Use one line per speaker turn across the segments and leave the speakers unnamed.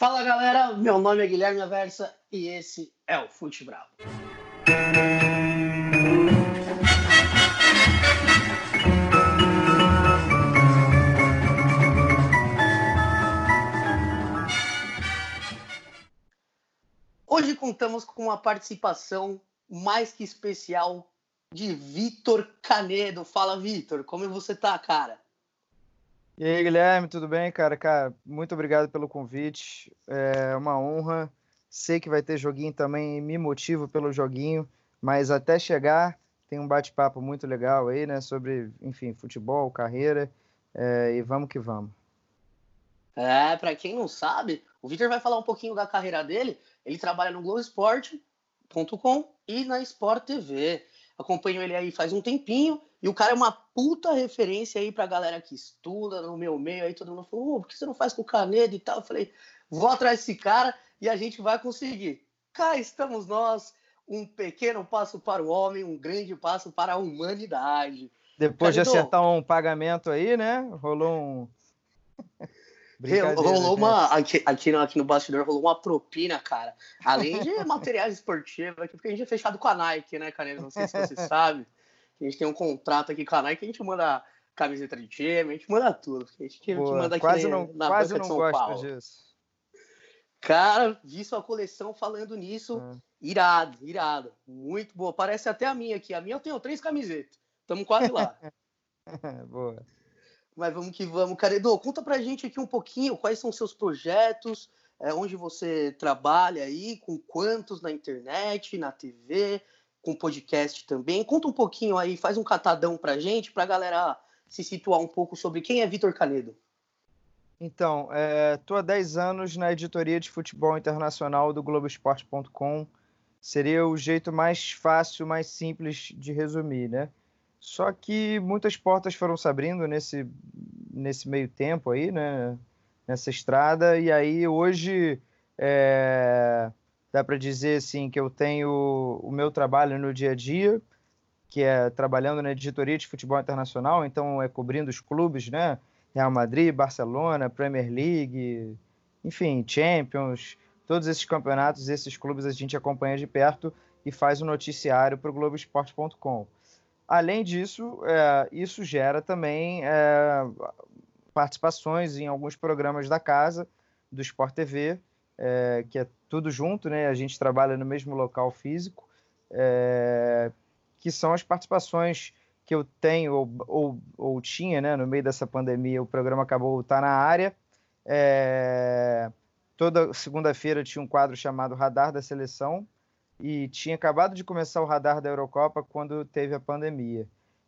Fala galera, meu nome é Guilherme Aversa e esse é o Fute Bravo. Hoje contamos com uma participação mais que especial de Vitor Canedo. Fala, Vitor, como você tá, cara?
E aí, Guilherme, tudo bem, cara? Cara, muito obrigado pelo convite. É uma honra. Sei que vai ter joguinho também, me motivo pelo joguinho, mas até chegar tem um bate-papo muito legal aí, né? Sobre, enfim, futebol, carreira. É, e vamos que vamos.
É, para quem não sabe, o Vitor vai falar um pouquinho da carreira dele. Ele trabalha no Globoesporte.com e na Sport TV. Acompanho ele aí faz um tempinho e o cara é uma puta referência aí pra galera que estuda no meu meio. Aí todo mundo falou, oh, por que você não faz com o Canedo e tal? Eu falei, vou atrás desse cara e a gente vai conseguir. Cá estamos nós, um pequeno passo para o homem, um grande passo para a humanidade.
Depois Canedo, de acertar um pagamento aí, né? Rolou um.
rolou uma. Aqui, aqui, no, aqui no bastidor rolou uma propina, cara. Além de materiais esportivos, aqui, porque a gente é fechado com a Nike, né, Canedo? Não sei se você sabe. A gente tem um contrato aqui com a Nike, a gente manda camiseta de time, a gente manda tudo. A gente, a gente manda aqui
quase não, na quase não gosto Paulo. disso.
Cara, vi sua coleção falando nisso. Ah. Irado, irado. Muito boa. Parece até a minha aqui. A minha eu tenho três camisetas. Estamos quase lá.
boa.
Mas vamos que vamos. Caredo, conta pra gente aqui um pouquinho quais são seus projetos, é, onde você trabalha aí, com quantos na internet, na TV, com podcast também. Conta um pouquinho aí, faz um catadão pra gente, pra galera se situar um pouco sobre quem é Vitor Canedo.
Então, estou é, há 10 anos na editoria de futebol internacional do Globoesporte.com. Seria o jeito mais fácil, mais simples de resumir, né? Só que muitas portas foram se abrindo nesse, nesse meio tempo aí, né? Nessa estrada. E aí hoje é, dá para dizer assim que eu tenho o meu trabalho no dia a dia, que é trabalhando na editoria de futebol internacional, então é cobrindo os clubes, né? Real Madrid, Barcelona, Premier League, enfim, Champions, todos esses campeonatos, esses clubes a gente acompanha de perto e faz o um noticiário para o Globoesporte.com. Além disso, é, isso gera também é, participações em alguns programas da casa, do Sport TV, é, que é tudo junto, né? A gente trabalha no mesmo local físico, é, que são as participações que eu tenho ou, ou, ou, tinha, né? No meio dessa pandemia, o programa acabou tá na área. É, toda segunda-feira tinha um quadro chamado Radar da Seleção, e tinha acabado de começar o radar da Eurocopa quando teve a pandemia,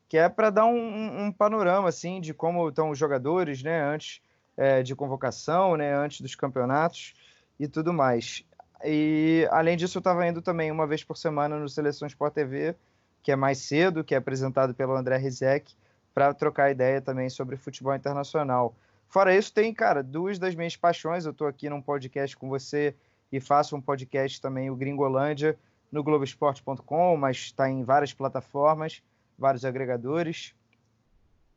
que é para dar um, um, panorama assim de como estão os jogadores, né, antes é, de convocação, né, antes dos campeonatos e tudo mais. E além disso, eu estava indo também uma vez por semana no Seleção Sport TV, que é mais cedo, que é apresentado pelo André Rizek, para trocar ideia também sobre futebol internacional. Fora isso, tem, cara, duas das minhas paixões. Eu estou aqui num podcast com você e faço um podcast também, o Gringolândia, no Globoesporte.com, mas está em várias plataformas, vários agregadores.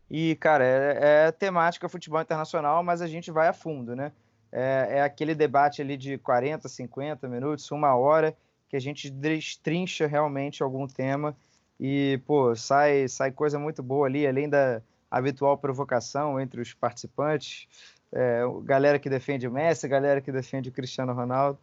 E, cara, é, é, temática futebol internacional, mas a gente vai a fundo, né? É, é, aquele debate ali de 40, 50 minutos, uma hora, que a gente destrincha realmente algum tema e, pô, sai, sai coisa muito boa ali, além da habitual provocação entre os participantes é, galera que defende o Messi, galera que defende o Cristiano Ronaldo.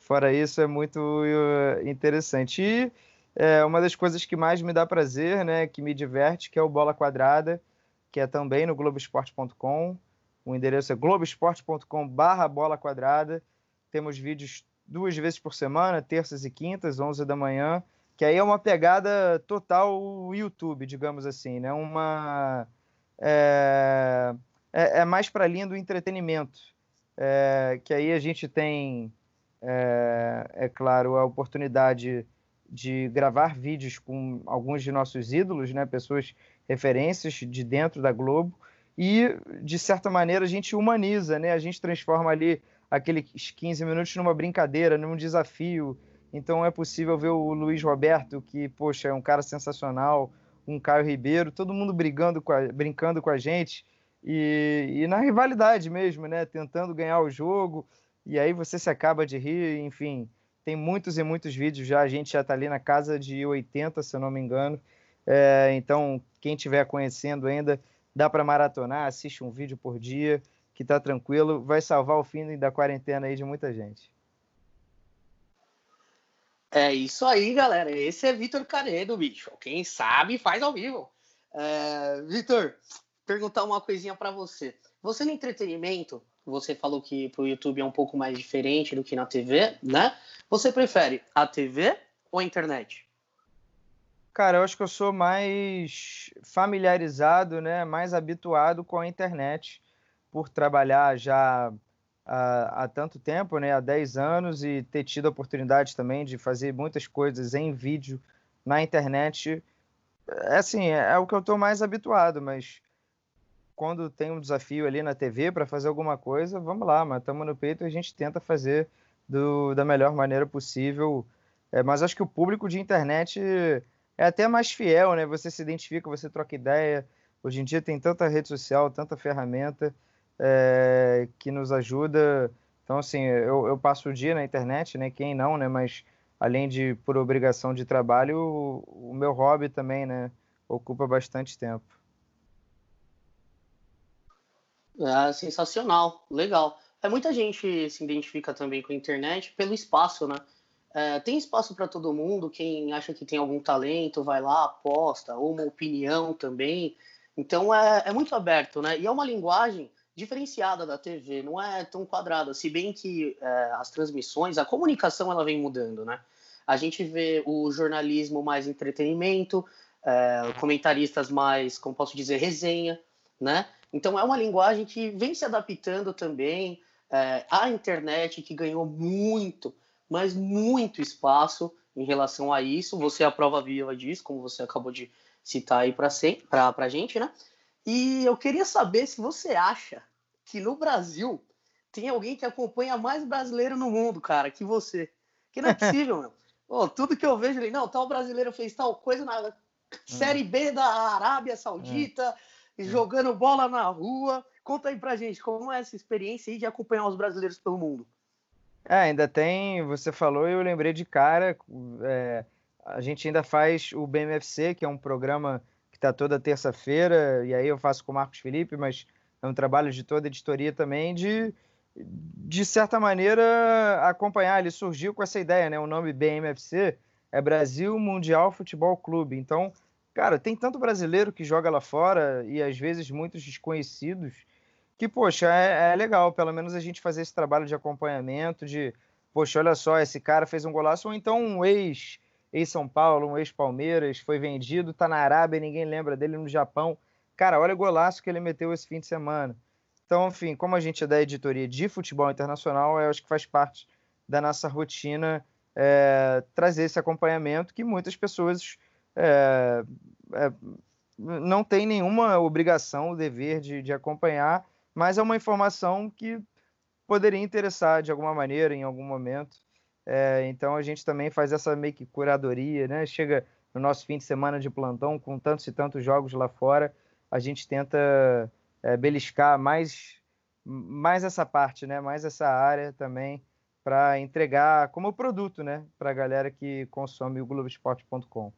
Fora isso, é muito uh, interessante. E é, uma das coisas que mais me dá prazer, né, que me diverte, que é o Bola Quadrada, que é também no Globoesporte.com. O endereço é globoesporte.com barra bola quadrada. Temos vídeos duas vezes por semana, terças e quintas, 11 da manhã, que aí é uma pegada total YouTube, digamos assim, né? Uma... É é, é mais para a linha do entretenimento, é, que aí a gente tem, é, é, claro, a oportunidade de gravar vídeos com alguns de nossos ídolos, né, pessoas referências de dentro da Globo, e de certa maneira a gente humaniza, né, a gente transforma ali aqueles 15 minutos numa brincadeira, num desafio. Então é possível ver o Luiz Roberto, que, poxa, é um cara sensacional, um Caio Ribeiro, todo mundo brigando com a, brincando com a gente e, e, na rivalidade mesmo, né? Tentando ganhar o jogo, e aí você se acaba de rir, enfim, tem muitos e muitos vídeos já, a gente já está ali na casa de 80, se eu não me engano. É, então, quem estiver conhecendo ainda, dá para maratonar, assiste um vídeo por dia, que tá tranquilo, vai salvar o fim da quarentena aí de muita gente.
É isso aí, galera. Esse é Vitor Canedo, bicho. Quem sabe faz ao vivo. É, Vitor, perguntar uma coisinha para você. Você no entretenimento, você falou que pro YouTube é um pouco mais diferente do que na TV, né? Você prefere a TV ou a internet?
Cara, eu acho que eu sou mais familiarizado, né, mais habituado com a internet, por trabalhar já há, há tanto tempo, né, há 10 anos, e ter tido a oportunidade também de fazer muitas coisas em vídeo na internet. É assim, é, é o que eu estou mais habituado, mas quando tem um desafio ali na TV para fazer alguma coisa, vamos lá, matamos no peito e a gente tenta fazer do, da melhor maneira possível. É, mas acho que o público de internet é até mais fiel, né? Você se identifica, você troca ideia. Hoje em dia tem tanta rede social, tanta ferramenta é, que nos ajuda. Então, assim, eu, eu, passo o dia na internet, né? Quem não, né? Mas além de por obrigação de trabalho, o, o meu hobby também, né? Ocupa bastante tempo.
É sensacional, legal. É, muita gente se identifica também com a internet pelo espaço, né? É, tem espaço para todo mundo. Quem acha que tem algum talento, vai lá, aposta, ou uma opinião também. Então é, é muito aberto, né? E é uma linguagem diferenciada da TV, não é tão quadrada. Se bem que é, as transmissões, a comunicação, ela vem mudando, né? A gente vê o jornalismo mais entretenimento, é, comentaristas mais, como posso dizer, resenha, né? Então é uma linguagem que vem se adaptando também. É, a internet que ganhou muito mas muito espaço em relação a isso. Você é a prova viva disso, como você acabou de citar aí para a gente, né? E eu queria saber se você acha que no Brasil tem alguém que acompanha mais brasileiro no mundo, cara, que você. Que não é possível, meu. Oh, tudo que eu vejo ali, não, tal brasileiro fez tal coisa na Série B da Arábia Saudita, é. jogando bola na rua. Conta aí pra gente, como é essa experiência aí de acompanhar os brasileiros pelo mundo?
É, ainda tem, você falou e eu lembrei de cara, é, a gente ainda faz o BMFC, que é um programa que está toda terça-feira, e aí eu faço com o Marcos Felipe, mas é um trabalho de toda editoria também, de, de certa maneira, acompanhar. Ele surgiu com essa ideia, né? O nome BMFC é Brasil Mundial Futebol Clube. Então, cara, tem tanto brasileiro que joga lá fora, e às vezes muitos desconhecidos, que, poxa, é, é, legal, pelo menos a gente fazer esse trabalho de acompanhamento, de, poxa, olha só, esse cara fez um golaço, ou então um ex, ex-São Paulo, um ex-Palmeiras, foi vendido, tá na Arábia, ninguém lembra dele no Japão. Cara, olha o golaço que ele meteu esse fim de semana. Então, enfim, como a gente é da editoria de futebol internacional, eu acho que faz parte da nossa rotina é, trazer esse acompanhamento que muitas pessoas é, é, não têm nenhuma obrigação, o dever de, de acompanhar, mas é uma informação que poderia interessar de alguma maneira, em algum momento. É, então a gente também faz essa meio que curadoria, né? Chega no nosso fim de semana de plantão com tantos e tantos jogos lá fora, a gente tenta é, beliscar mais, mais essa parte, né? Mais essa área também para entregar como produto, né? Para a galera que consome o Globoesporte.com.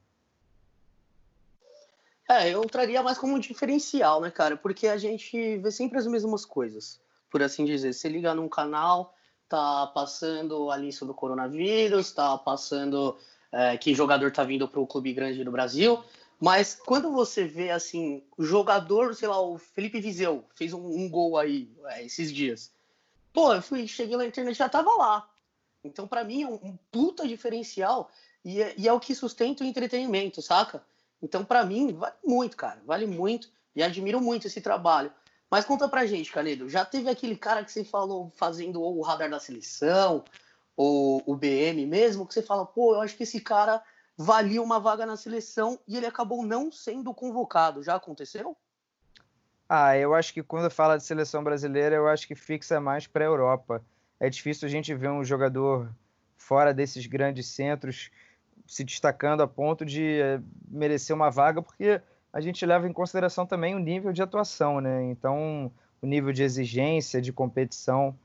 É, eu traria mais como um diferencial, né, cara? Porque a gente vê sempre as mesmas coisas, por assim dizer. Você liga num canal, tá passando ali sobre o coronavírus, tá passando é, que jogador tá vindo para o clube grande do Brasil, mas quando você vê, assim, jogador, sei lá, o Felipe Vizeu fez um, um gol aí é, esses dias. Pô, eu fui, cheguei na internet já tava lá. Então, para mim, é um, um puta diferencial e é, e é o que sustenta o entretenimento, saca? Então, para mim, vale muito, cara. Vale muito e admiro muito esse trabalho. Mas conta pra gente, Canedo, já teve aquele cara que você falou fazendo ou o radar da seleção, ou o BM mesmo, que você fala, pô, eu acho que esse cara valia uma vaga na seleção e ele acabou não sendo convocado. Já aconteceu?
Ah, eu acho que quando fala de seleção brasileira, eu acho que fixa mais para a Europa. É difícil a gente ver um jogador fora desses grandes centros se destacando a ponto de eh, merecer uma vaga, porque a gente leva em consideração também o nível de atuação, né? Então, o nível de exigência, de competição.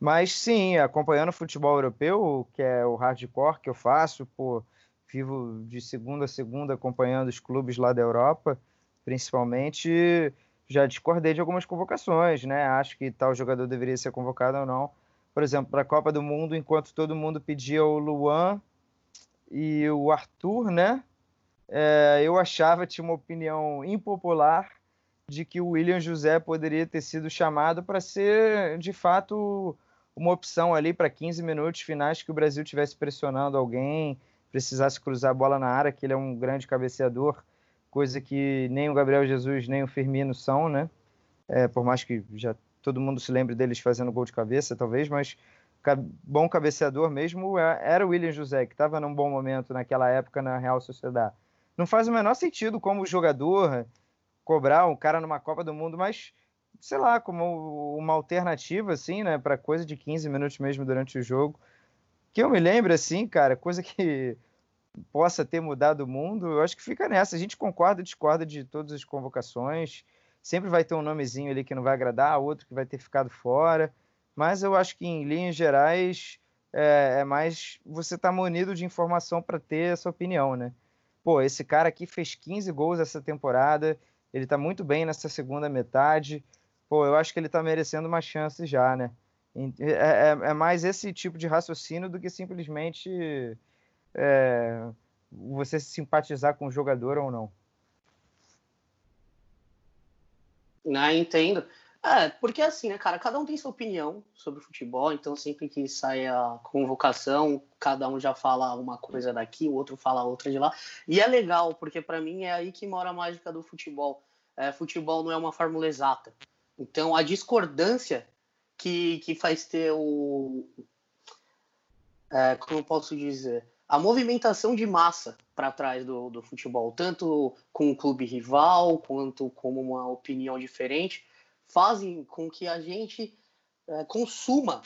Mas sim, acompanhando o futebol europeu, que é o hardcore que eu faço, pô, vivo de segunda a segunda acompanhando os clubes lá da Europa, principalmente, já discordei de algumas convocações, né? Acho que tal jogador deveria ser convocado ou não. Por exemplo, para a Copa do Mundo, enquanto todo mundo pedia o Luan e o Arthur, né? É, eu achava, tinha uma opinião impopular, de que o William José poderia ter sido chamado para ser, de fato, uma opção ali para 15 minutos finais que o Brasil tivesse pressionando alguém, precisasse cruzar a bola na área, que ele é um grande cabeceador, coisa que nem o Gabriel Jesus nem o Firmino são, né? É, por mais que já todo mundo se lembre deles fazendo gol de cabeça, talvez, mas bom cabeceador mesmo é, era o William José, que estava num bom momento naquela época na Real Sociedade. Não faz o menor sentido como jogador cobrar um cara numa Copa do Mundo, mas sei lá, como uma alternativa, assim, né, para coisa de 15 minutos mesmo durante o jogo. Que eu me lembro, assim, cara, coisa que possa ter mudado o mundo, eu acho que fica nessa. A gente concorda discorda de todas as convocações. Sempre vai ter um nomezinho ali que não vai agradar, outro que vai ter ficado fora. Mas eu acho que, em linhas gerais, é, é mais você tá munido de informação para ter essa opinião, né? Pô, esse cara aqui fez 15 gols essa temporada, ele está muito bem nessa segunda metade pô, eu acho que ele está merecendo uma chance já, né? É, é, é, mais esse tipo de raciocínio do que simplesmente é, você simpatizar com o jogador ou não.
Não, ah, entendo. É, porque assim, né, cara, cada um tem sua opinião sobre futebol, então sempre que sai a convocação, cada um já fala uma coisa daqui, o outro fala outra de lá. E é legal, porque para mim é aí que mora a mágica do futebol. É, futebol não é uma fórmula exata. Então, a discordância que, que faz ter o. É, como eu posso dizer? A movimentação de massa para trás do, do futebol, tanto com o clube rival, quanto como uma opinião diferente, fazem com que a gente é, consuma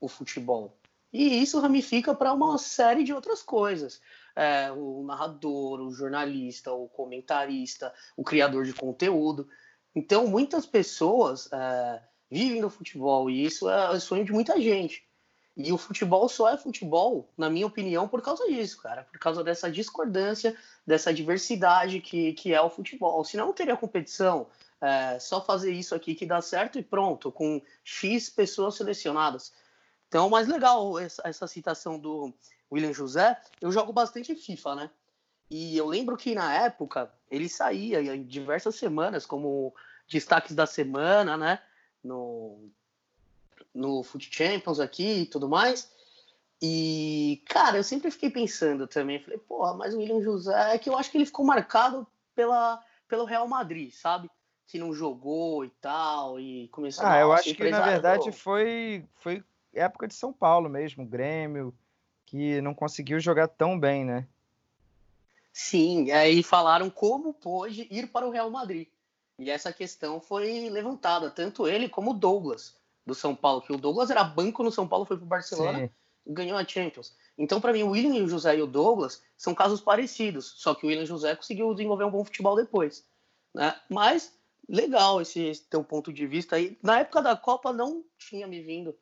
o futebol. E isso ramifica para uma série de outras coisas. É, o narrador, o jornalista, o comentarista, o criador de conteúdo. Então, muitas pessoas é, vivem do futebol e isso é o sonho de muita gente. E o futebol só é futebol, na minha opinião, por causa disso, cara. Por causa dessa discordância, dessa diversidade que, que é o futebol. Senão não teria competição. É, só fazer isso aqui que dá certo e pronto, com X pessoas selecionadas. Então, mais legal essa, essa citação do William José. Eu jogo bastante FIFA, né? E eu lembro que na época ele saía em diversas semanas como destaques da semana, né? No, no Foot Champions aqui e tudo mais. E, cara, eu sempre fiquei pensando também, falei, porra, mas o William José é que eu acho que ele ficou marcado pela, pelo Real Madrid, sabe? Que não jogou e tal, e começou
Ah, eu acho que na verdade foi, foi época de São Paulo mesmo, Grêmio, que não conseguiu jogar tão bem, né?
Sim, aí falaram como pôde ir para o Real Madrid. E essa questão foi levantada, tanto ele como o Douglas, do São Paulo, que o Douglas era banco no São Paulo, foi para o Barcelona Sim. e ganhou a Champions. Então, para mim, o William, José e o Douglas são casos parecidos, só que o William José conseguiu desenvolver um bom futebol depois. Né? Mas, legal esse, esse teu ponto de vista aí. Na época da Copa não tinha me vindo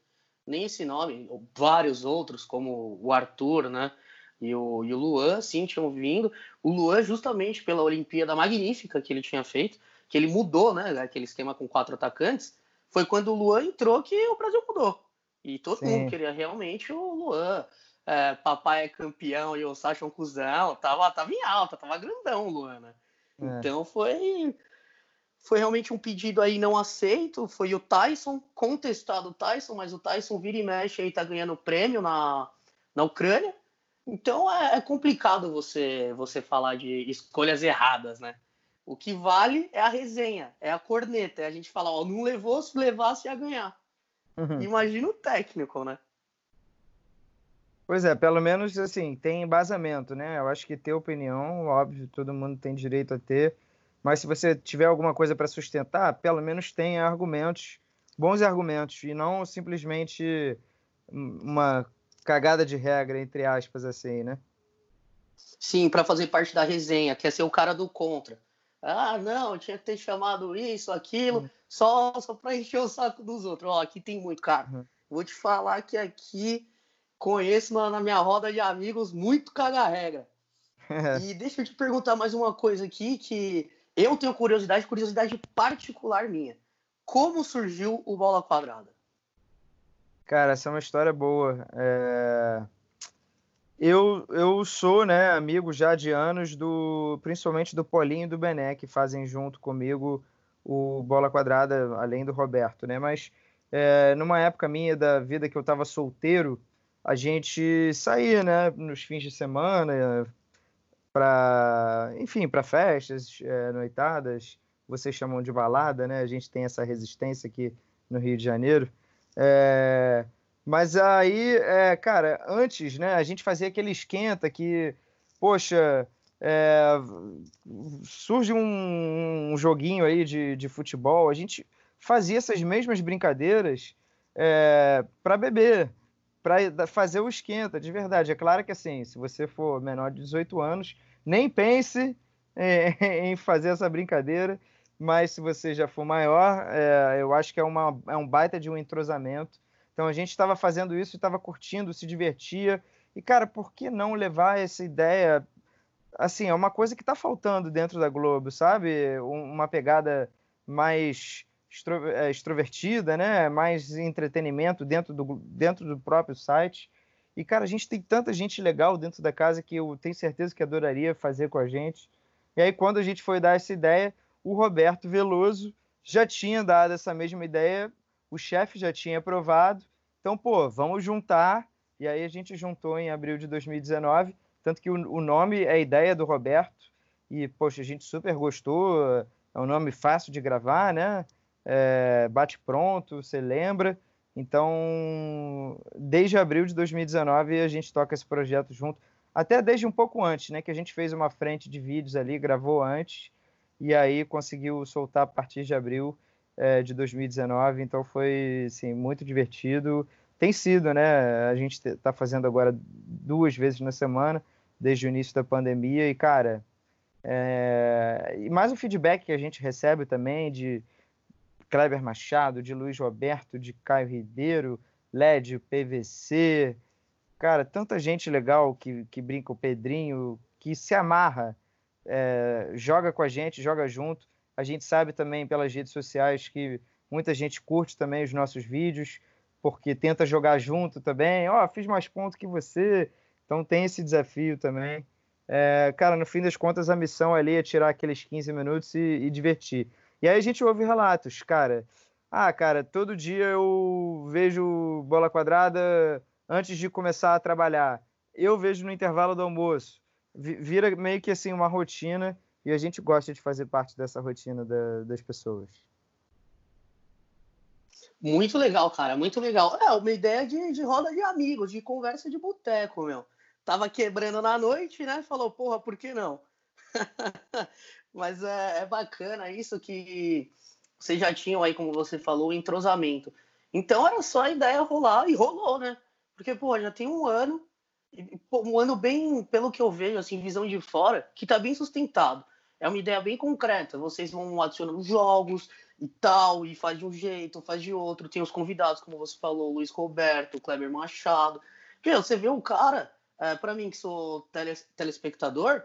nem esse nome, vários outros, como o Arthur, né? e o, e o Luan, sim, tinham vindo. O Luan, justamente pela Olimpíada magnífica que ele tinha feito, que ele mudou, né? Aquele esquema com quatro atacantes, foi quando o Luan entrou que o Brasil mudou. E todo sim. mundo queria realmente o Luan. É, papai é campeão e o Sacha é um cuzão. Tava, tava em alta, tava grandão o Luan, né? É. Então foi foi realmente um pedido aí não aceito. Foi o Tyson, contestado o Tyson, mas o Tyson vira e mexe aí, tá ganhando prêmio na, na Ucrânia. Então é, é, complicado você você falar de escolhas erradas, né? O que vale é a resenha, é a corneta, é a gente falar, ó, não levou, se levasse ia ganhar. Uhum. Imagina o técnico, né?
Pois é, pelo menos assim, tem embasamento, né? Eu acho que ter opinião, óbvio, todo mundo tem direito a ter, mas se você tiver alguma coisa para sustentar, pelo menos tenha argumentos, bons argumentos, e não simplesmente uma cagada de regra, entre aspas, assim, né?
Sim, para fazer parte da resenha, quer ser o cara do contra. Ah, não, tinha que ter chamado isso, aquilo, uhum. só, só para encher o saco dos outros. Ó, aqui tem muito, cara. Uhum. vou te falar que aqui conheço na minha roda de amigos muito caga-regra. e deixa eu te perguntar mais uma coisa aqui que eu tenho curiosidade, curiosidade particular minha. Como surgiu o Bola Quadrada?
Cara, essa é uma história boa. É... Eu, eu sou né, amigo já de anos do principalmente do Paulinho e do Bené, que fazem junto comigo o Bola Quadrada, além do Roberto, né? Mas é, numa época minha da vida que eu estava solteiro, a gente saía, né, nos fins de semana, para, enfim, para festas, é, noitadas, vocês chamam de balada, né? A gente tem essa resistência aqui no Rio de Janeiro. É, mas aí, é, cara, antes, né, a gente fazia aquele esquenta que, poxa, é, surge um, um, joguinho aí de, de futebol, a gente fazia essas mesmas brincadeiras é, para beber, para fazer o esquenta, de verdade. É claro que assim, se você for menor de 18 anos, nem pense é, em fazer essa brincadeira, mas se você já for maior, é, eu acho que é, uma, é um baita de um entrosamento. Então a gente estava fazendo isso, estava curtindo, se divertia. E, cara, por que não levar essa ideia assim, é uma coisa que está faltando dentro da Globo, sabe? Uma pegada mais é, extrovertida, né? Mais entretenimento dentro do, dentro do próprio site. E, cara, a gente tem tanta gente legal dentro da casa que eu tenho certeza que adoraria fazer com a gente. E aí, quando a gente foi dar essa ideia, o Roberto Veloso já tinha dado essa mesma ideia, o chefe já tinha aprovado. Então, pô, vamos juntar. E aí a gente juntou em abril de 2019 tanto que o, nome é a ideia do Roberto, e, poxa, a gente super gostou. É um nome fácil de gravar, né? É, bate pronto, você lembra. Então, desde abril de 2019 a gente toca esse projeto junto, até desde um pouco antes, né? Que a gente fez uma frente de vídeos ali, gravou antes, e aí conseguiu soltar a partir de abril é, de 2019. Então foi assim, muito divertido. Tem sido, né? A gente está fazendo agora duas vezes na semana desde o início da pandemia. E, cara, é... e mais o feedback que a gente recebe também de Kleber Machado, de Luiz Roberto, de Caio Ribeiro, LED, PVC. Cara, tanta gente legal que, que brinca, o Pedrinho, que se amarra, é... joga com a gente, joga junto. A gente sabe também pelas redes sociais que muita gente curte também os nossos vídeos, porque tenta jogar junto também. Ó, oh, fiz mais pontos que você, então tem esse desafio também. É, cara, no fim das contas, a missão ali é tirar aqueles 15 minutos e, e, divertir. E aí a gente ouve relatos, cara. Ah, cara, todo dia eu vejo bola quadrada antes de começar a trabalhar. Eu vejo no intervalo do almoço. Vira meio que assim uma rotina e a gente gosta de fazer parte dessa rotina da, das pessoas.
Muito legal, cara, muito legal. É uma ideia de, de roda de amigos, de conversa de boteco, meu tava quebrando na noite, né? Falou, porra, por que não? Mas é, é, bacana isso que vocês já tinham aí, como você falou, o entrosamento. Então era só a ideia rolar e rolou, né? Porque, pô, já tem um ano, um ano bem, pelo que eu vejo, assim, visão de fora, que tá bem sustentado. É uma ideia bem concreta. Vocês vão adicionando jogos e tal, e faz de um jeito, faz de outro. Tem os convidados, como você falou, Luiz Roberto, Kleber Machado. Meu, você vê o cara, é, para mim que sou tele, telespectador,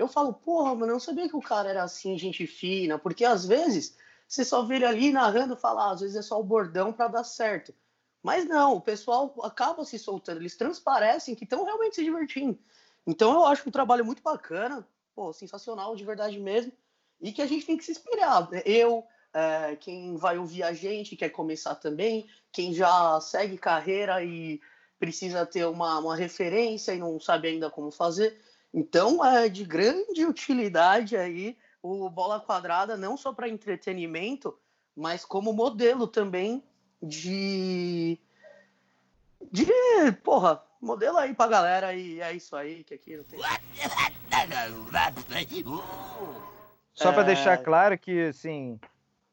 eu falo, porra, mano, eu não sabia que o cara era assim, gente fina, porque às vezes você só vê ele ali narrando falar, ah, às vezes é só o bordão para dar certo. Mas não, o pessoal acaba se soltando, eles transparecem que estão realmente se divertindo. Então eu acho um trabalho muito bacana, pô, sensacional, de verdade mesmo, e que a gente tem que se inspirar. Eu, é, quem vai ouvir a gente, quer começar também, quem já segue carreira e precisa ter uma, uma referência e não sabe ainda como fazer. Então é de grande utilidade aí o bola quadrada, não só para entretenimento, mas como modelo também de. De. Porra, modelo aí pra galera e é isso aí, que aqui não tem.
Só é... para deixar claro que, assim,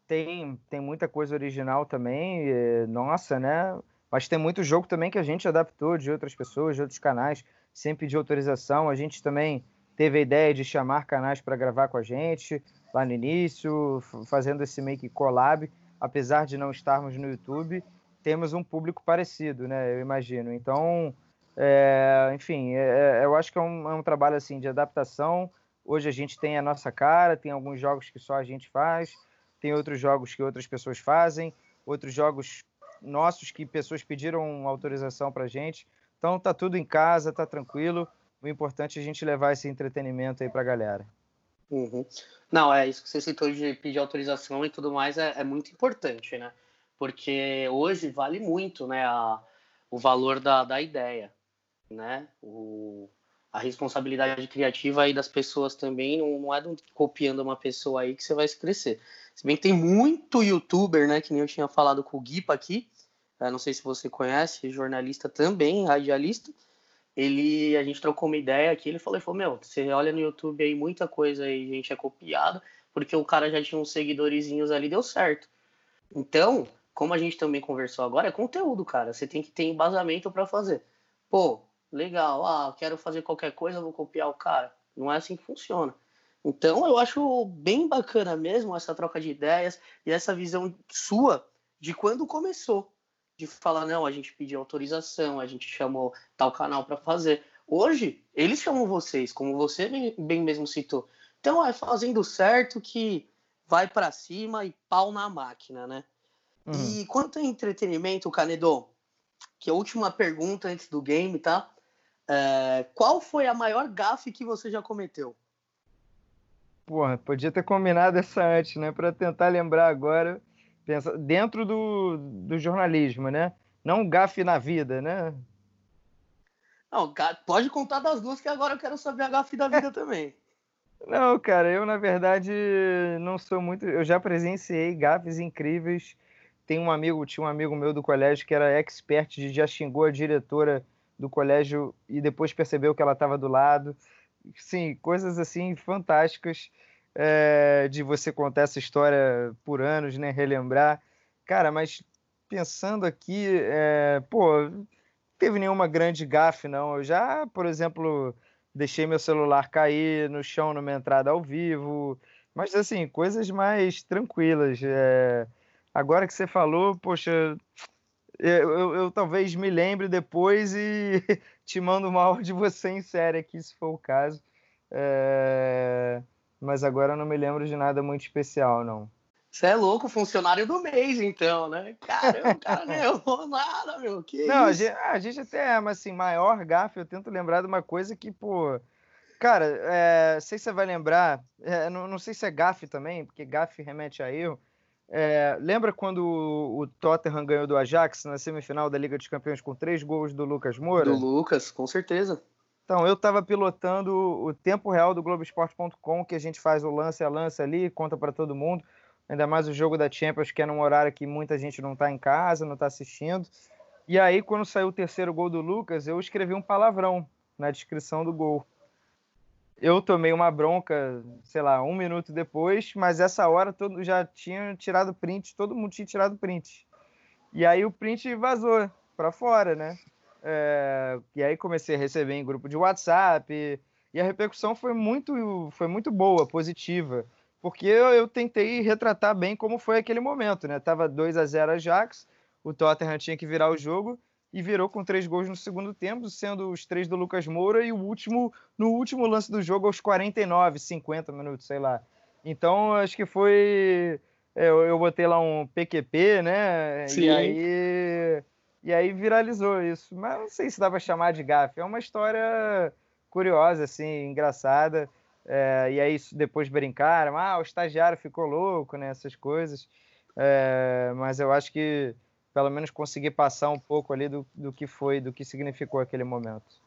tem, tem muita coisa original também, nossa, né? Mas tem muito jogo também que a gente adaptou de outras pessoas, de outros canais, sem pedir autorização. A gente também teve a ideia de chamar canais para gravar com a gente lá no início, fazendo esse meio que collab, apesar de não estarmos no YouTube. temos um público parecido, né? Eu imagino. Então, é, enfim, é, é, eu acho que é um, é um, trabalho assim de adaptação. Hoje a gente tem a nossa cara, tem alguns jogos que só a gente faz, tem outros jogos que outras pessoas fazem, outros jogos nossos que pessoas pediram autorização para gente. Então tá tudo em casa, tá tranquilo. O importante é a gente levar esse entretenimento aí para a galera.
Uhum. Não, é isso que você citou de pedir autorização e tudo mais é, é muito importante, né? Porque hoje vale muito, né, a, o valor da, da ideia, né? O, a responsabilidade criativa aí das pessoas também não, não é copiando uma pessoa aí que você vai crescer. Se bem que tem muito youtuber, né, que nem eu tinha falado com o Guipa aqui, não sei se você conhece, jornalista também, radialista, ele a gente trocou uma ideia aqui, ele falou, ele falou, meu, você olha no YouTube aí, muita coisa aí, gente, é copiado, porque o cara já tinha uns seguidorzinhos ali, deu certo. Então, como a gente também conversou agora, é conteúdo, cara. Você tem que ter embasamento para fazer. Pô, legal, ah, quero fazer qualquer coisa, vou copiar o cara. Não é assim que funciona. Então, eu acho bem bacana mesmo essa troca de ideias e essa visão sua de quando começou de falar, não, a gente pediu autorização, a gente chamou tal canal para fazer. Hoje, eles chamam vocês, como você bem mesmo citou. Então, é fazendo certo que vai para cima e pau na máquina, né? Uhum. E quanto a entretenimento, Canedo, que é a última pergunta antes do game, tá? É, qual foi a maior gafe que você já cometeu?
Porra, podia ter combinado essa antes, né? Para tentar lembrar agora pensa, dentro do, do jornalismo, né? Não gafe na vida, né?
Não, pode contar das duas que agora eu quero saber a gafe da vida também.
Não, cara, eu na verdade não sou muito. Eu já presenciei gafes incríveis. Tem um amigo, tinha um amigo meu do colégio que era expert de já xingou a diretora do colégio e depois percebeu que ela estava do lado. Sim, coisas assim fantásticas é, de você contar essa história por anos, né? Relembrar. Cara, mas pensando aqui, é, pô, não teve nenhuma grande gafe, não. Eu já, por exemplo, deixei meu celular cair no chão numa entrada ao vivo, mas assim, coisas mais tranquilas. É, agora que você falou, poxa, eu, eu, eu, talvez me lembre depois e te mando uma aula de você em série aqui, se for o caso. É mas agora eu não me lembro de nada muito especial, não.
Você é louco, funcionário do mês, então, né? Caramba, o cara não errou nada, meu. Que
não? A, gente, a gente até é, mas assim, maior gafe, eu tento lembrar de uma coisa que, pô. Cara, é, sei se você vai lembrar, é, não, não sei se é gafe também, porque gafe remete a erro. É, lembra quando o, o Tottenham ganhou do Ajax na semifinal da Liga dos Campeões com três gols do Lucas Moura?
Do Lucas, com certeza.
Então, eu estava pilotando o tempo real do Globoesporte.com, que a gente faz o lance a lance ali, conta para todo mundo. Ainda mais o jogo da Champions, que é num horário que muita gente não está em casa, não está assistindo. E aí, quando saiu o terceiro gol do Lucas, eu escrevi um palavrão na descrição do gol. Eu tomei uma bronca, sei lá, um minuto depois, mas essa hora todo, já tinha tirado print, todo mundo tinha tirado print. E aí o print vazou para fora, né? É, e aí comecei a receber em grupo de WhatsApp e, e a repercussão foi muito, foi muito boa, positiva, porque eu, eu, tentei retratar bem como foi aquele momento, né? Tava 2 a 0 Ajax, o Tottenham tinha que virar o jogo e virou com três gols no segundo tempo, sendo os três do Lucas Moura e o último no último lance do jogo aos 49, 50 minutos, sei lá. Então acho que foi é, eu, eu botei lá um PQP, né? Sim. E aí e aí viralizou isso. Mas não sei se dá para chamar de gafe. É uma história curiosa, assim, engraçada. É, e aí depois brincaram, ah, o estagiário ficou louco, né? Essas coisas. É, mas eu acho que pelo menos consegui passar um pouco ali do, do que foi, do que significou aquele momento.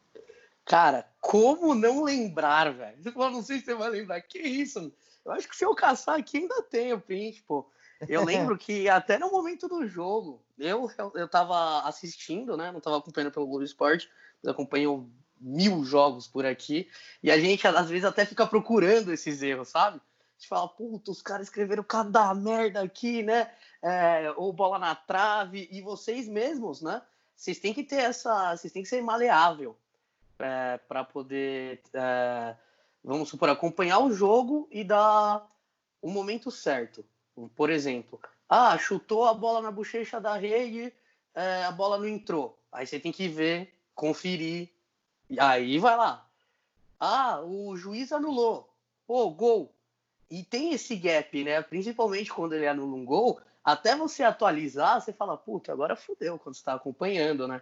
Cara, como não lembrar, velho? Falou, não sei se você vai lembrar. Que isso? Eu acho que se eu caçar aqui ainda tem o print, pô. Eu lembro que até no momento do jogo, eu, eu tava assistindo, né? Não tava acompanhando pelo Globo Esporte, mas acompanho mil jogos por aqui. E a gente, às vezes, até fica procurando esses erros, sabe? A gente fala, puta, os caras escreveram cada merda aqui, né? É, ou bola na trave. E vocês mesmos, né? Vocês têm que ter essa. Vocês têm que ser maleável é, para poder, é, vamos supor, acompanhar o jogo e dar o momento certo. Por exemplo, ah, chutou a bola na bochecha da rede é, a bola não entrou. Aí você tem que ver, conferir, e aí vai lá. Ah, o juiz anulou. Pô, gol. E tem esse gap, né? Principalmente quando ele anula um gol, até você atualizar, você fala, puta, agora fudeu quando você tá acompanhando, né?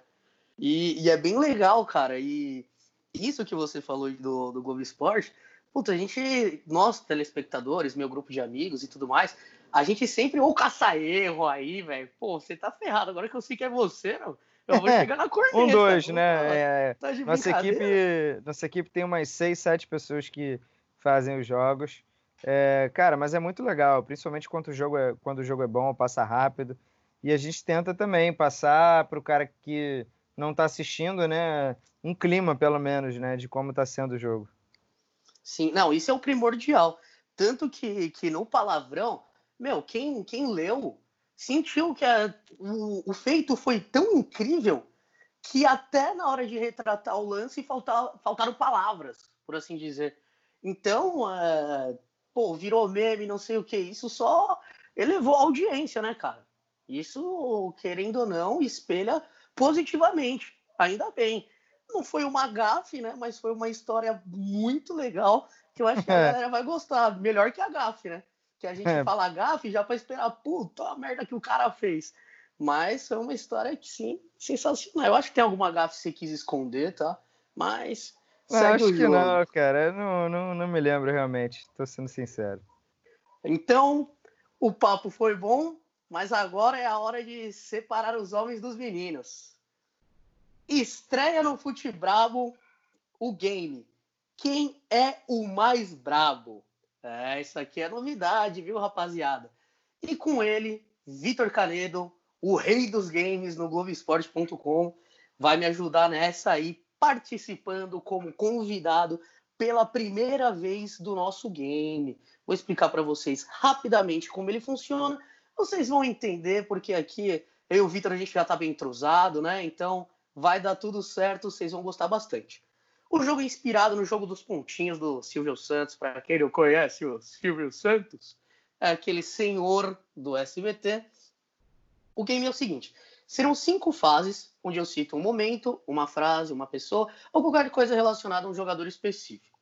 E, e, é bem legal, cara. E isso que você falou do, do Globo Esporte, puta, a gente, nós telespectadores, meu grupo de amigos e tudo mais, a gente sempre ou caça erro aí, velho. Pô, você tá ferrado. Agora que eu sei que é você, não. Eu vou chegar na corneta.
um, dois, né? É, tá nossa, equipe, nossa equipe tem umas seis, sete pessoas que fazem os jogos. É, cara, mas é muito legal, principalmente quando o jogo é, quando o jogo é bom, passa rápido. E a gente tenta também passar para o cara que não está assistindo, né, um clima pelo menos, né, de como está sendo o jogo.
Sim, não, isso é o primordial. Tanto que, que no palavrão, meu, quem, quem leu sentiu que a, o, o feito foi tão incrível que até na hora de retratar o lance faltar, faltaram palavras, por assim dizer. Então, é, pô, virou meme, não sei o que. Isso só elevou a audiência, né, cara? Isso, querendo ou não, espelha positivamente. Ainda bem. Não foi uma gafe, né? Mas foi uma história muito legal que eu acho que a é. galera vai gostar. Melhor que a gafe, né? Que a gente é. fala gafe já para esperar, puta, a merda que o cara fez. Mas foi uma história, sim, sensacional. Eu acho que tem alguma gafe que você quis esconder, tá? Mas
não, acho que não, cara. não, não, não me lembro realmente. Tô sendo sincero.
Então, o papo foi bom, mas agora é a hora de separar os homens dos meninos. Estreia no Fute Brabo o game. Quem é o mais brabo? É, isso aqui é novidade, viu, rapaziada? E com ele, Vitor Canedo, o rei dos games no Globoesporte.com, vai me ajudar nessa aí participando como convidado pela primeira vez do nosso game. Vou explicar para vocês rapidamente como ele funciona. Vocês vão entender porque aqui eu e o Vitor a gente já está bem entrosado, né? Então vai dar tudo certo, vocês vão gostar bastante. O jogo é inspirado no jogo dos pontinhos do Silvio Santos, para quem não conhece o Silvio Santos, é aquele senhor do SBT. O game é o seguinte: serão cinco fases onde eu cito um momento, uma frase, uma pessoa ou qualquer coisa relacionada a um jogador específico.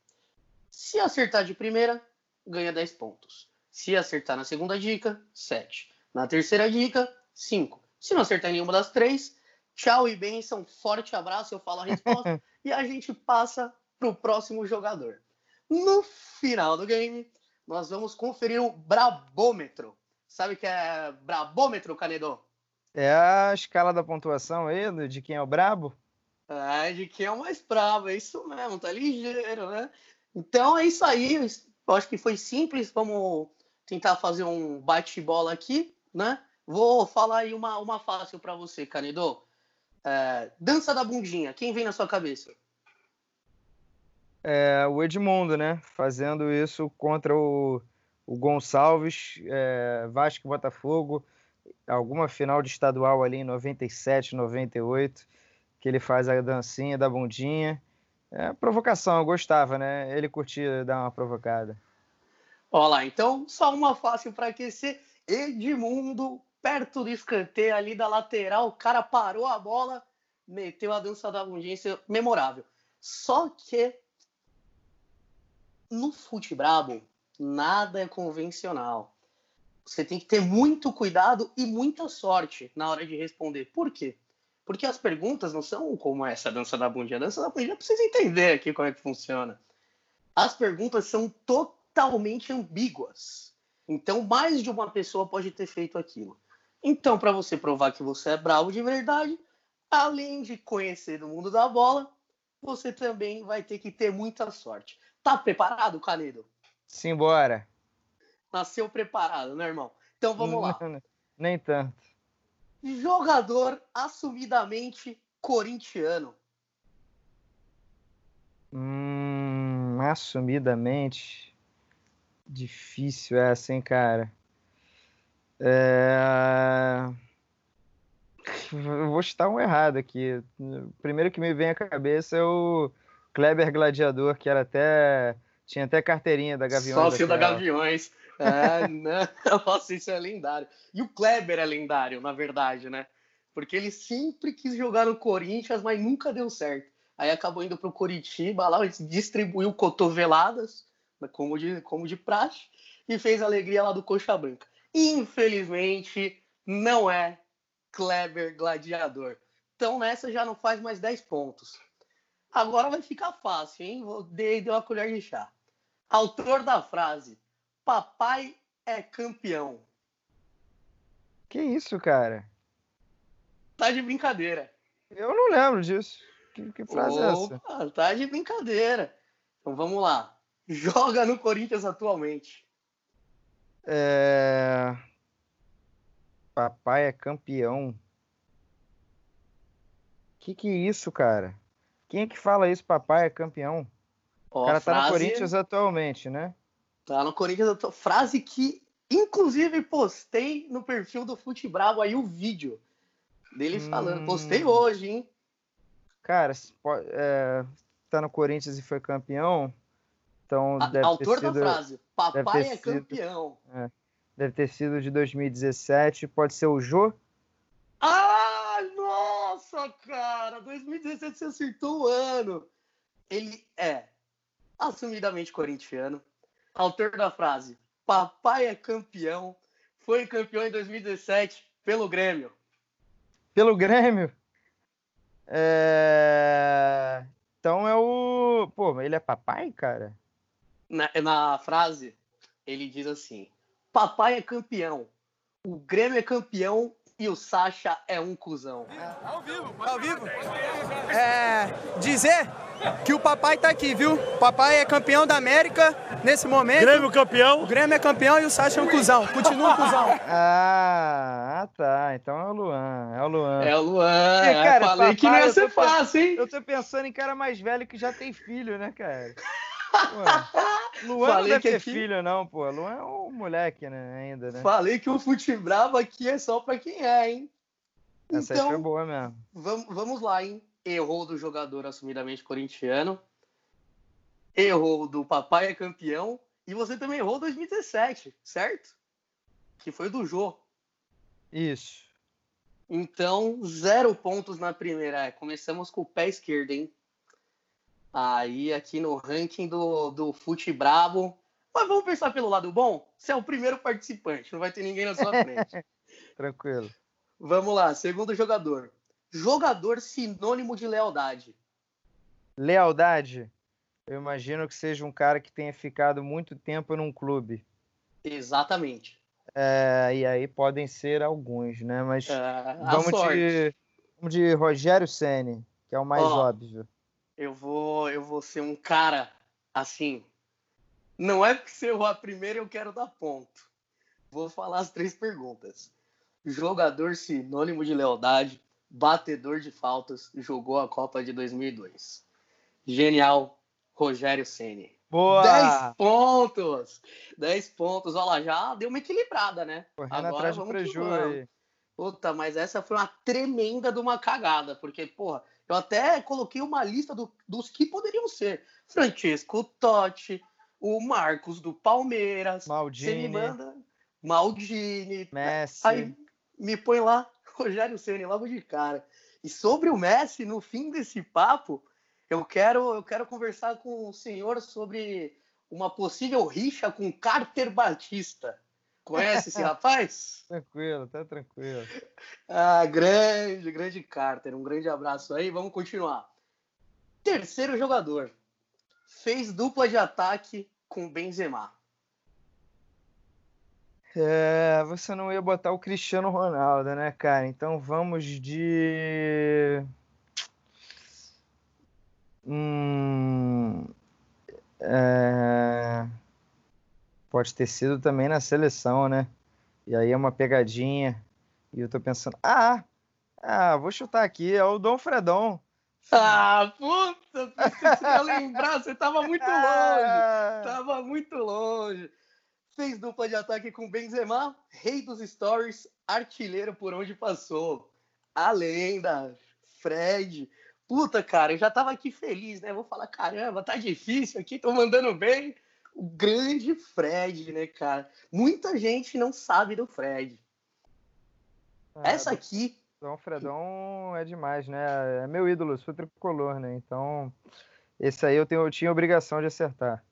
Se acertar de primeira, ganha 10 pontos. Se acertar na segunda dica, 7. Na terceira dica, 5. Se não acertar nenhuma das três, tchau e benção, forte abraço, eu falo a resposta e a gente passa para o próximo jogador. No final do game, nós vamos conferir o Brabômetro. Sabe o que é Brabômetro, Canedo?
É a escala da pontuação aí, de quem é o brabo?
É, de quem é o mais brabo, é isso mesmo, tá ligeiro, né? Então é isso aí, eu acho que foi simples, vamos tentar fazer um bate-bola aqui, né? Vou falar aí uma, uma fácil para você, Canedo. É, dança da bundinha, quem vem na sua cabeça?
É, o Edmundo, né? Fazendo isso contra o, o Gonçalves, é, Vasco e Botafogo alguma final de estadual ali em 97, 98, que ele faz a dancinha da bundinha. É provocação, eu gostava, né? Ele curtia dar uma provocada.
Olha lá, então só uma fácil para aquecer. Edmundo, perto do escanteio ali da lateral, o cara parou a bola, meteu a dança da é memorável. Só que no fute brabo, nada é convencional você tem que ter muito cuidado e muita sorte na hora de responder. Por quê? Porque as perguntas não são como essa dança da bundinha. A dança da bundinha precisa entender aqui como é que funciona. As perguntas são totalmente ambíguas. Então, mais de uma pessoa pode ter feito aquilo. Então, para você provar que você é bravo de verdade, além de conhecer do mundo da bola, você também vai ter que ter muita sorte. Tá preparado, Canedo?
Simbora
nasceu preparado, né, irmão? Então vamos lá.
Nem tanto.
Jogador assumidamente corintiano.
Hum, assumidamente. Difícil essa, hein, cara? É... Eu vou chutar um errado aqui. O primeiro que me vem à cabeça é o Kleber Gladiador, que era até. Tinha até carteirinha da Gaviões.
Sócio da Gaviões. É, não, nossa, isso é lendário. E o Kleber é lendário, na verdade, né? porque ele sempre quis jogar no Corinthians, mas nunca deu certo. Aí acabou indo para o Coritiba, lá distribuiu cotoveladas, como de, como de praxe, e fez a alegria lá do Coxa Branca. Infelizmente, não é Kleber Gladiador. Então nessa já não faz mais 10 pontos. Agora vai ficar fácil, hein? Dei, dei uma colher de chá. Autor da frase: Papai é campeão.
Que isso, cara?
Tá de brincadeira.
Eu não lembro disso. Que, que frase Opa, é essa?
Tá de brincadeira. Então vamos lá. Joga no Corinthians atualmente.
É... Papai é campeão. Que que é isso, cara? Quem é que fala isso? Papai é campeão. Ó, o cara frase... tá no Corinthians atualmente, né?
Tá no Corinthians. Frase que, inclusive, postei no perfil do Fute Bravo aí o vídeo dele hum... falando. Postei hum. hoje, hein?
Cara, é, tá no Corinthians e foi campeão, então A, deve
autor
ter sido,
da frase, papai é campeão.
é, deve ter sido de 2017, pode ser o Jô?
Ah, nossa, cara, 2017 você acertou o ano. Ele é assumidamente corintiano, autor da frase, papai é campeão, foi campeão em 2017 pelo Grêmio.
Pelo Grêmio? É... Então é o. Pô, ele é papai, cara?
Na, na frase, ele diz assim: Papai é campeão, o Grêmio é campeão e o Sacha é um cuzão.
É, ao vivo, ao vivo. É, dizer que o papai tá aqui, viu? O papai é campeão da América nesse momento.
Grêmio campeão.
O Grêmio é campeão e o Sacha é um cuzão. Continua um cuzão.
Ah, tá. Então é o Luan. É o Luan.
É o Luan. E, cara, eu falei papai, que não ia ser fácil, hein?
Eu tô pensando em cara mais velho que já tem filho, né, cara? Luan Falei não deve ter aqui... filho, não, pô. Luan é um moleque, né, ainda, né?
Falei que o fute bravo aqui é só pra quem é, hein?
Essa então, aí foi boa mesmo.
Vamos, vamos lá, hein? errou do jogador assumidamente corintiano, errou do papai é campeão, e você também errou 2017, certo? Que foi do Jô.
Isso.
Então, zero pontos na primeira. Começamos com o pé esquerdo, hein? Aí, aqui no ranking do, do Fute Brabo. Mas vamos pensar pelo lado bom? Você é o primeiro participante, não vai ter ninguém na sua frente.
Tranquilo.
Vamos lá, segundo jogador. Jogador sinônimo de lealdade.
Lealdade? Eu imagino que seja um cara que tenha ficado muito tempo num clube.
Exatamente.
É, e aí podem ser alguns, né? Mas é, vamos, de, vamos de Rogério Ceni, que é o mais Ó, óbvio.
Eu vou, eu vou ser um cara assim. Não é porque você errou a primeira eu quero dar ponto. Vou falar as três perguntas. Jogador sinônimo de lealdade, batedor de faltas, jogou a Copa de 2002. Genial, Rogério Ceni.
Boa!
10 pontos! 10 pontos. Olha lá, já deu uma equilibrada, né?
Correndo Agora atrás do prejuízo aí.
Puta, mas essa foi uma tremenda de uma cagada, porque, porra, eu até coloquei uma lista do, dos que poderiam ser. Francesco Totti, o Marcos do Palmeiras.
Maldini. Você me
manda. Maldini.
Messi.
Aí me põe lá Rogério Ceni logo de cara. E sobre o Messi, no fim desse papo, eu quero, eu quero conversar com o senhor sobre uma possível rixa com Carter Batista. Conhece esse rapaz?
tranquilo, tá tranquilo.
Ah, grande, grande Carter. Um grande abraço aí. Vamos continuar. Terceiro jogador. Fez dupla de ataque com Benzema.
É, você não ia botar o Cristiano Ronaldo, né, cara? Então vamos de. Hum, é, pode ter sido também na seleção, né? E aí é uma pegadinha. E eu tô pensando, ah, ah, vou chutar aqui, é o Dom Fredon.
Ah, puta, você ia lembrar, você tava muito longe. Tava muito longe fez dupla de ataque com Benzema, rei dos stories, artilheiro por onde passou. A lenda, Fred. Puta, cara, eu já tava aqui feliz, né? Vou falar, caramba, tá difícil aqui, tô mandando bem. O grande Fred, né, cara? Muita gente não sabe do Fred. Ah, Essa aqui
Dom Fredon é demais, né? É meu ídolo, sou tricolor, né? Então, esse aí eu, tenho, eu tinha obrigação de acertar.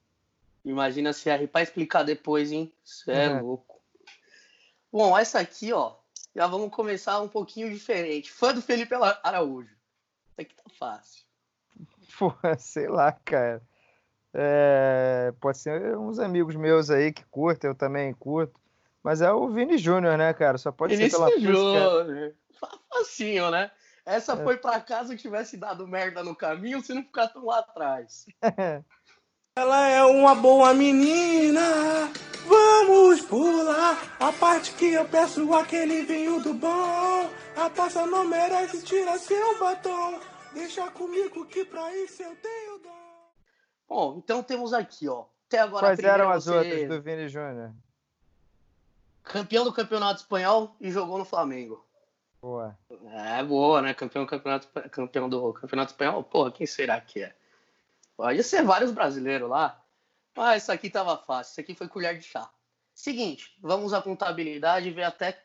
Imagina se R para explicar depois, hein? Isso é, é louco. Bom, essa aqui, ó, já vamos começar um pouquinho diferente. Fã do Felipe Araújo. Isso aqui tá fácil.
Pô, sei lá, cara. É, pode ser uns amigos meus aí que curtem, eu também curto. Mas é o Vini Júnior, né, cara? Só pode Vinícius ser pela
Júnior. Facinho, né? Essa é. foi para caso tivesse dado merda no caminho, se não ficar tão lá atrás.
Ela é uma boa menina, vamos pular a parte que eu peço aquele vinho do bom. A taça não merece, tira seu batom. Deixa comigo que pra isso eu tenho dom.
Bom, então temos aqui, ó. Até agora
Quais eram as você... outras do Vini Júnior?
Campeão do Campeonato Espanhol e jogou no Flamengo.
Boa.
É boa, né? Campeão do Campeonato, campeão do Campeonato Espanhol. Porra, quem será que é? Pode ser vários brasileiros lá. Mas isso aqui tava fácil. Isso aqui foi colher de chá. Seguinte, vamos à contabilidade e ver até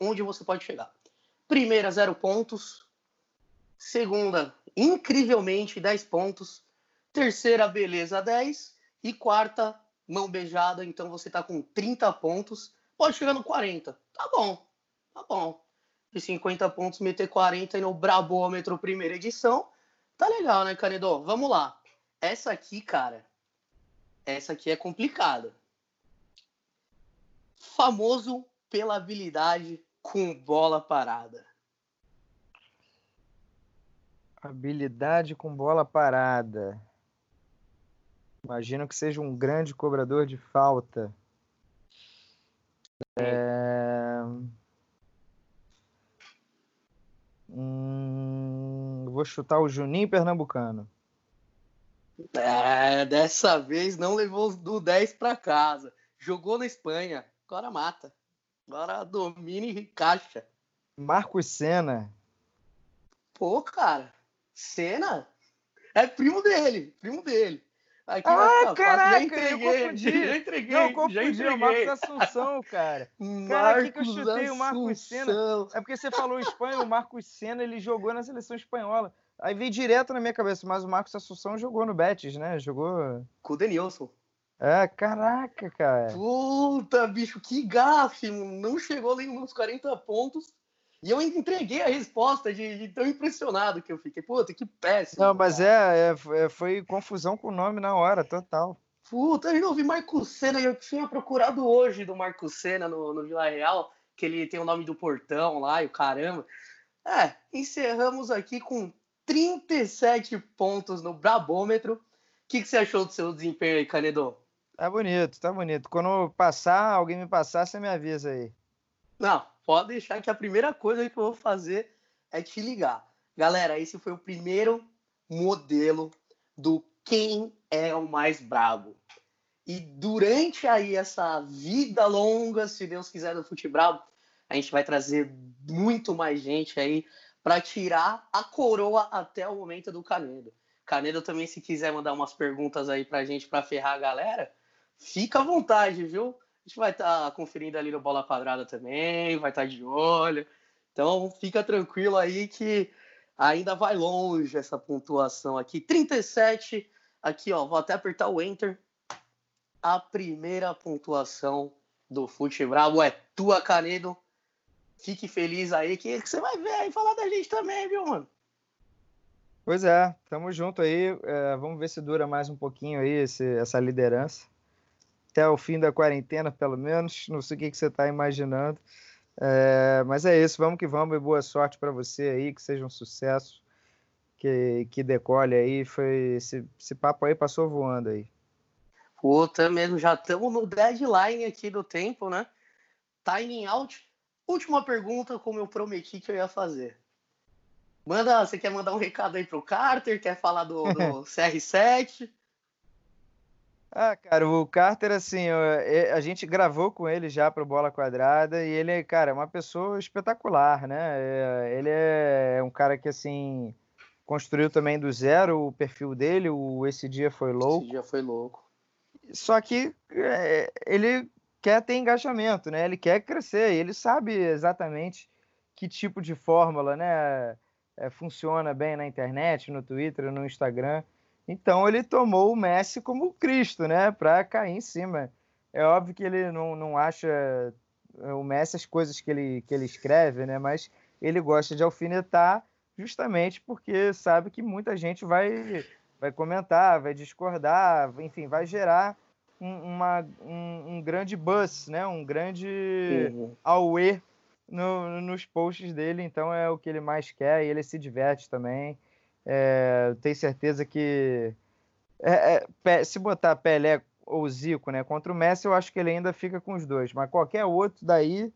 onde você pode chegar. Primeira, zero pontos. Segunda, incrivelmente, 10 pontos. Terceira, beleza, 10. E quarta, mão beijada. Então você tá com 30 pontos. Pode chegar no 40. Tá bom, tá bom. De 50 pontos, meter 40 no Brabômetro primeira edição. Tá legal, né, Canedo? Vamos lá. Essa aqui, cara, essa aqui é complicada. Famoso pela habilidade com bola parada.
Habilidade com bola parada. Imagino que seja um grande cobrador de falta. É... Hum... Vou chutar o Juninho Pernambucano.
É, dessa vez não levou do 10 para casa. Jogou na Espanha. Agora mata. Agora domina e caixa.
Marcos Senna.
Pô, cara. Senna? É primo dele. Primo dele.
Aqui ah, caraca, já entreguei, eu confundi. Já entreguei, não, confundi, já entreguei. o Marcos Assunção, cara. cara, aqui que eu chutei o Marcos Senna. É porque você falou Espanha, o Marcos Senna, ele jogou na seleção espanhola. Aí veio direto na minha cabeça, mas o Marcos Assunção jogou no Betis, né? Jogou.
Com o Denilson.
É, caraca, cara.
Puta, bicho, que gafe! Não chegou nem nos 40 pontos. E eu entreguei a resposta de, de, tão impressionado que eu fiquei. Puta, que péssimo.
Não, mas é, é, foi confusão com o nome na hora, total.
Puta, eu ouvi Marco Senna, eu tinha procurado hoje do Marco Senna no, no Vila Real, que ele tem o nome do portão lá e o caramba. É, encerramos aqui com 37 pontos no Brabômetro. O que, que você achou do seu desempenho aí, Canedo?
Tá bonito, tá bonito. Quando passar, alguém me passar, você me avisa aí.
Não, pode deixar que a primeira coisa que eu vou fazer é te ligar. Galera, esse foi o primeiro modelo do quem é o mais brabo. E durante aí essa vida longa, se Deus quiser, do Futebol, a gente vai trazer muito mais gente aí para tirar a coroa até o momento do Canedo. Canedo também, se quiser mandar umas perguntas aí para a gente para ferrar a galera, fica à vontade, viu? A gente vai estar tá conferindo ali no Bola Quadrada também, vai estar tá de olho. Então fica tranquilo aí que ainda vai longe essa pontuação aqui. 37, aqui ó, vou até apertar o Enter. A primeira pontuação do Fute é tua, Canedo fique feliz aí, que você vai ver aí falar da gente também, viu, mano?
Pois é, tamo junto aí. É, vamos ver se dura mais um pouquinho aí esse, essa liderança. Até o fim da quarentena, pelo menos. Não sei o que, que você está imaginando. É, mas é isso, vamos que vamos e boa sorte para você aí, que seja um sucesso, que, que decole aí. Foi, esse, esse papo aí passou voando aí.
Puta mesmo, já estamos no deadline aqui do tempo, né? Timing out Última pergunta, como eu prometi que eu ia fazer. Manda, você quer mandar um recado aí pro Carter? Quer falar do, do CR7?
Ah, cara, o Carter, assim, a gente gravou com ele já pro Bola Quadrada e ele, cara, é uma pessoa espetacular, né? É, ele é um cara que, assim, construiu também do zero o perfil dele, o Esse Dia Foi Louco.
Esse Dia Foi Louco.
Só que é, ele quer ter engajamento, né? Ele quer crescer, ele sabe exatamente que tipo de fórmula, né? É, funciona bem na internet, no Twitter, no Instagram. Então ele tomou o Messi como Cristo, né? Para cair em cima. É óbvio que ele não, não acha é, o Messi as coisas que ele, que ele escreve, né? Mas ele gosta de alfinetar justamente porque sabe que muita gente vai, vai comentar, vai discordar, enfim, vai gerar um, uma, um, um grande buzz, né? Um grande uhum. auê no, nos posts dele. Então é o que ele mais quer e ele se diverte também. É, tenho certeza que é, é, se botar Pelé ou Zico, né? Contra o Messi, eu acho que ele ainda fica com os dois. Mas qualquer outro daí,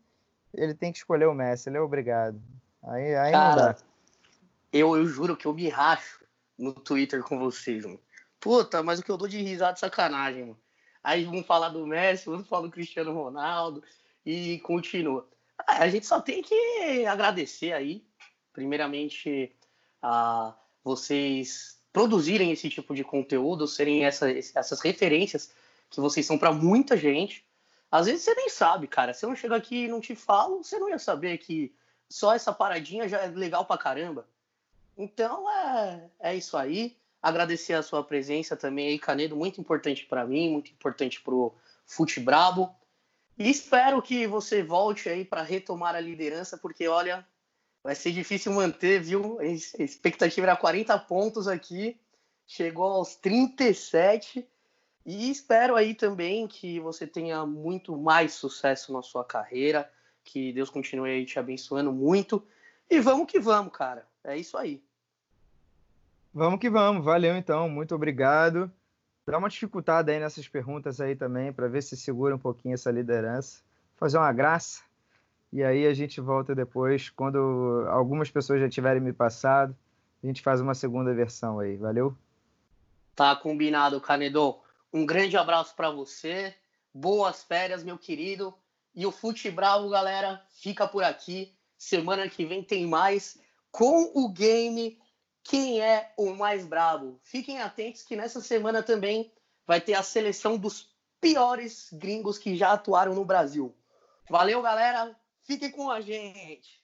ele tem que escolher o Messi. Ele é obrigado. Aí, aí Cara, não dá.
Eu, eu juro que eu me racho no Twitter com vocês, mano. Puta, mas o que eu dou de risada de sacanagem, mano. Aí vamos falar do Messi, vamos falar do Cristiano Ronaldo e continua. A gente só tem que agradecer aí, primeiramente, a vocês produzirem esse tipo de conteúdo, serem essa, essas referências que vocês são para muita gente. Às vezes você nem sabe, cara. Se eu não chego aqui e não te falo, você não ia saber que só essa paradinha já é legal pra caramba. Então é, é isso aí. Agradecer a sua presença também aí, Canedo, muito importante para mim, muito importante pro Fute Brabo. E espero que você volte aí para retomar a liderança, porque olha, vai ser difícil manter, viu? A expectativa era 40 pontos aqui, chegou aos 37. E espero aí também que você tenha muito mais sucesso na sua carreira, que Deus continue aí te abençoando muito. E vamos que vamos, cara. É isso aí.
Vamos que vamos. Valeu então. Muito obrigado. Dá uma dificultada aí nessas perguntas aí também, para ver se segura um pouquinho essa liderança. Fazer uma graça. E aí a gente volta depois, quando algumas pessoas já tiverem me passado, a gente faz uma segunda versão aí. Valeu?
Tá combinado, Canedo. Um grande abraço para você. Boas férias, meu querido. E o Fute Bravo, galera, fica por aqui. Semana que vem tem mais com o game Quem é o mais bravo. Fiquem atentos que nessa semana também vai ter a seleção dos piores gringos que já atuaram no Brasil. Valeu, galera. Fiquem com a gente.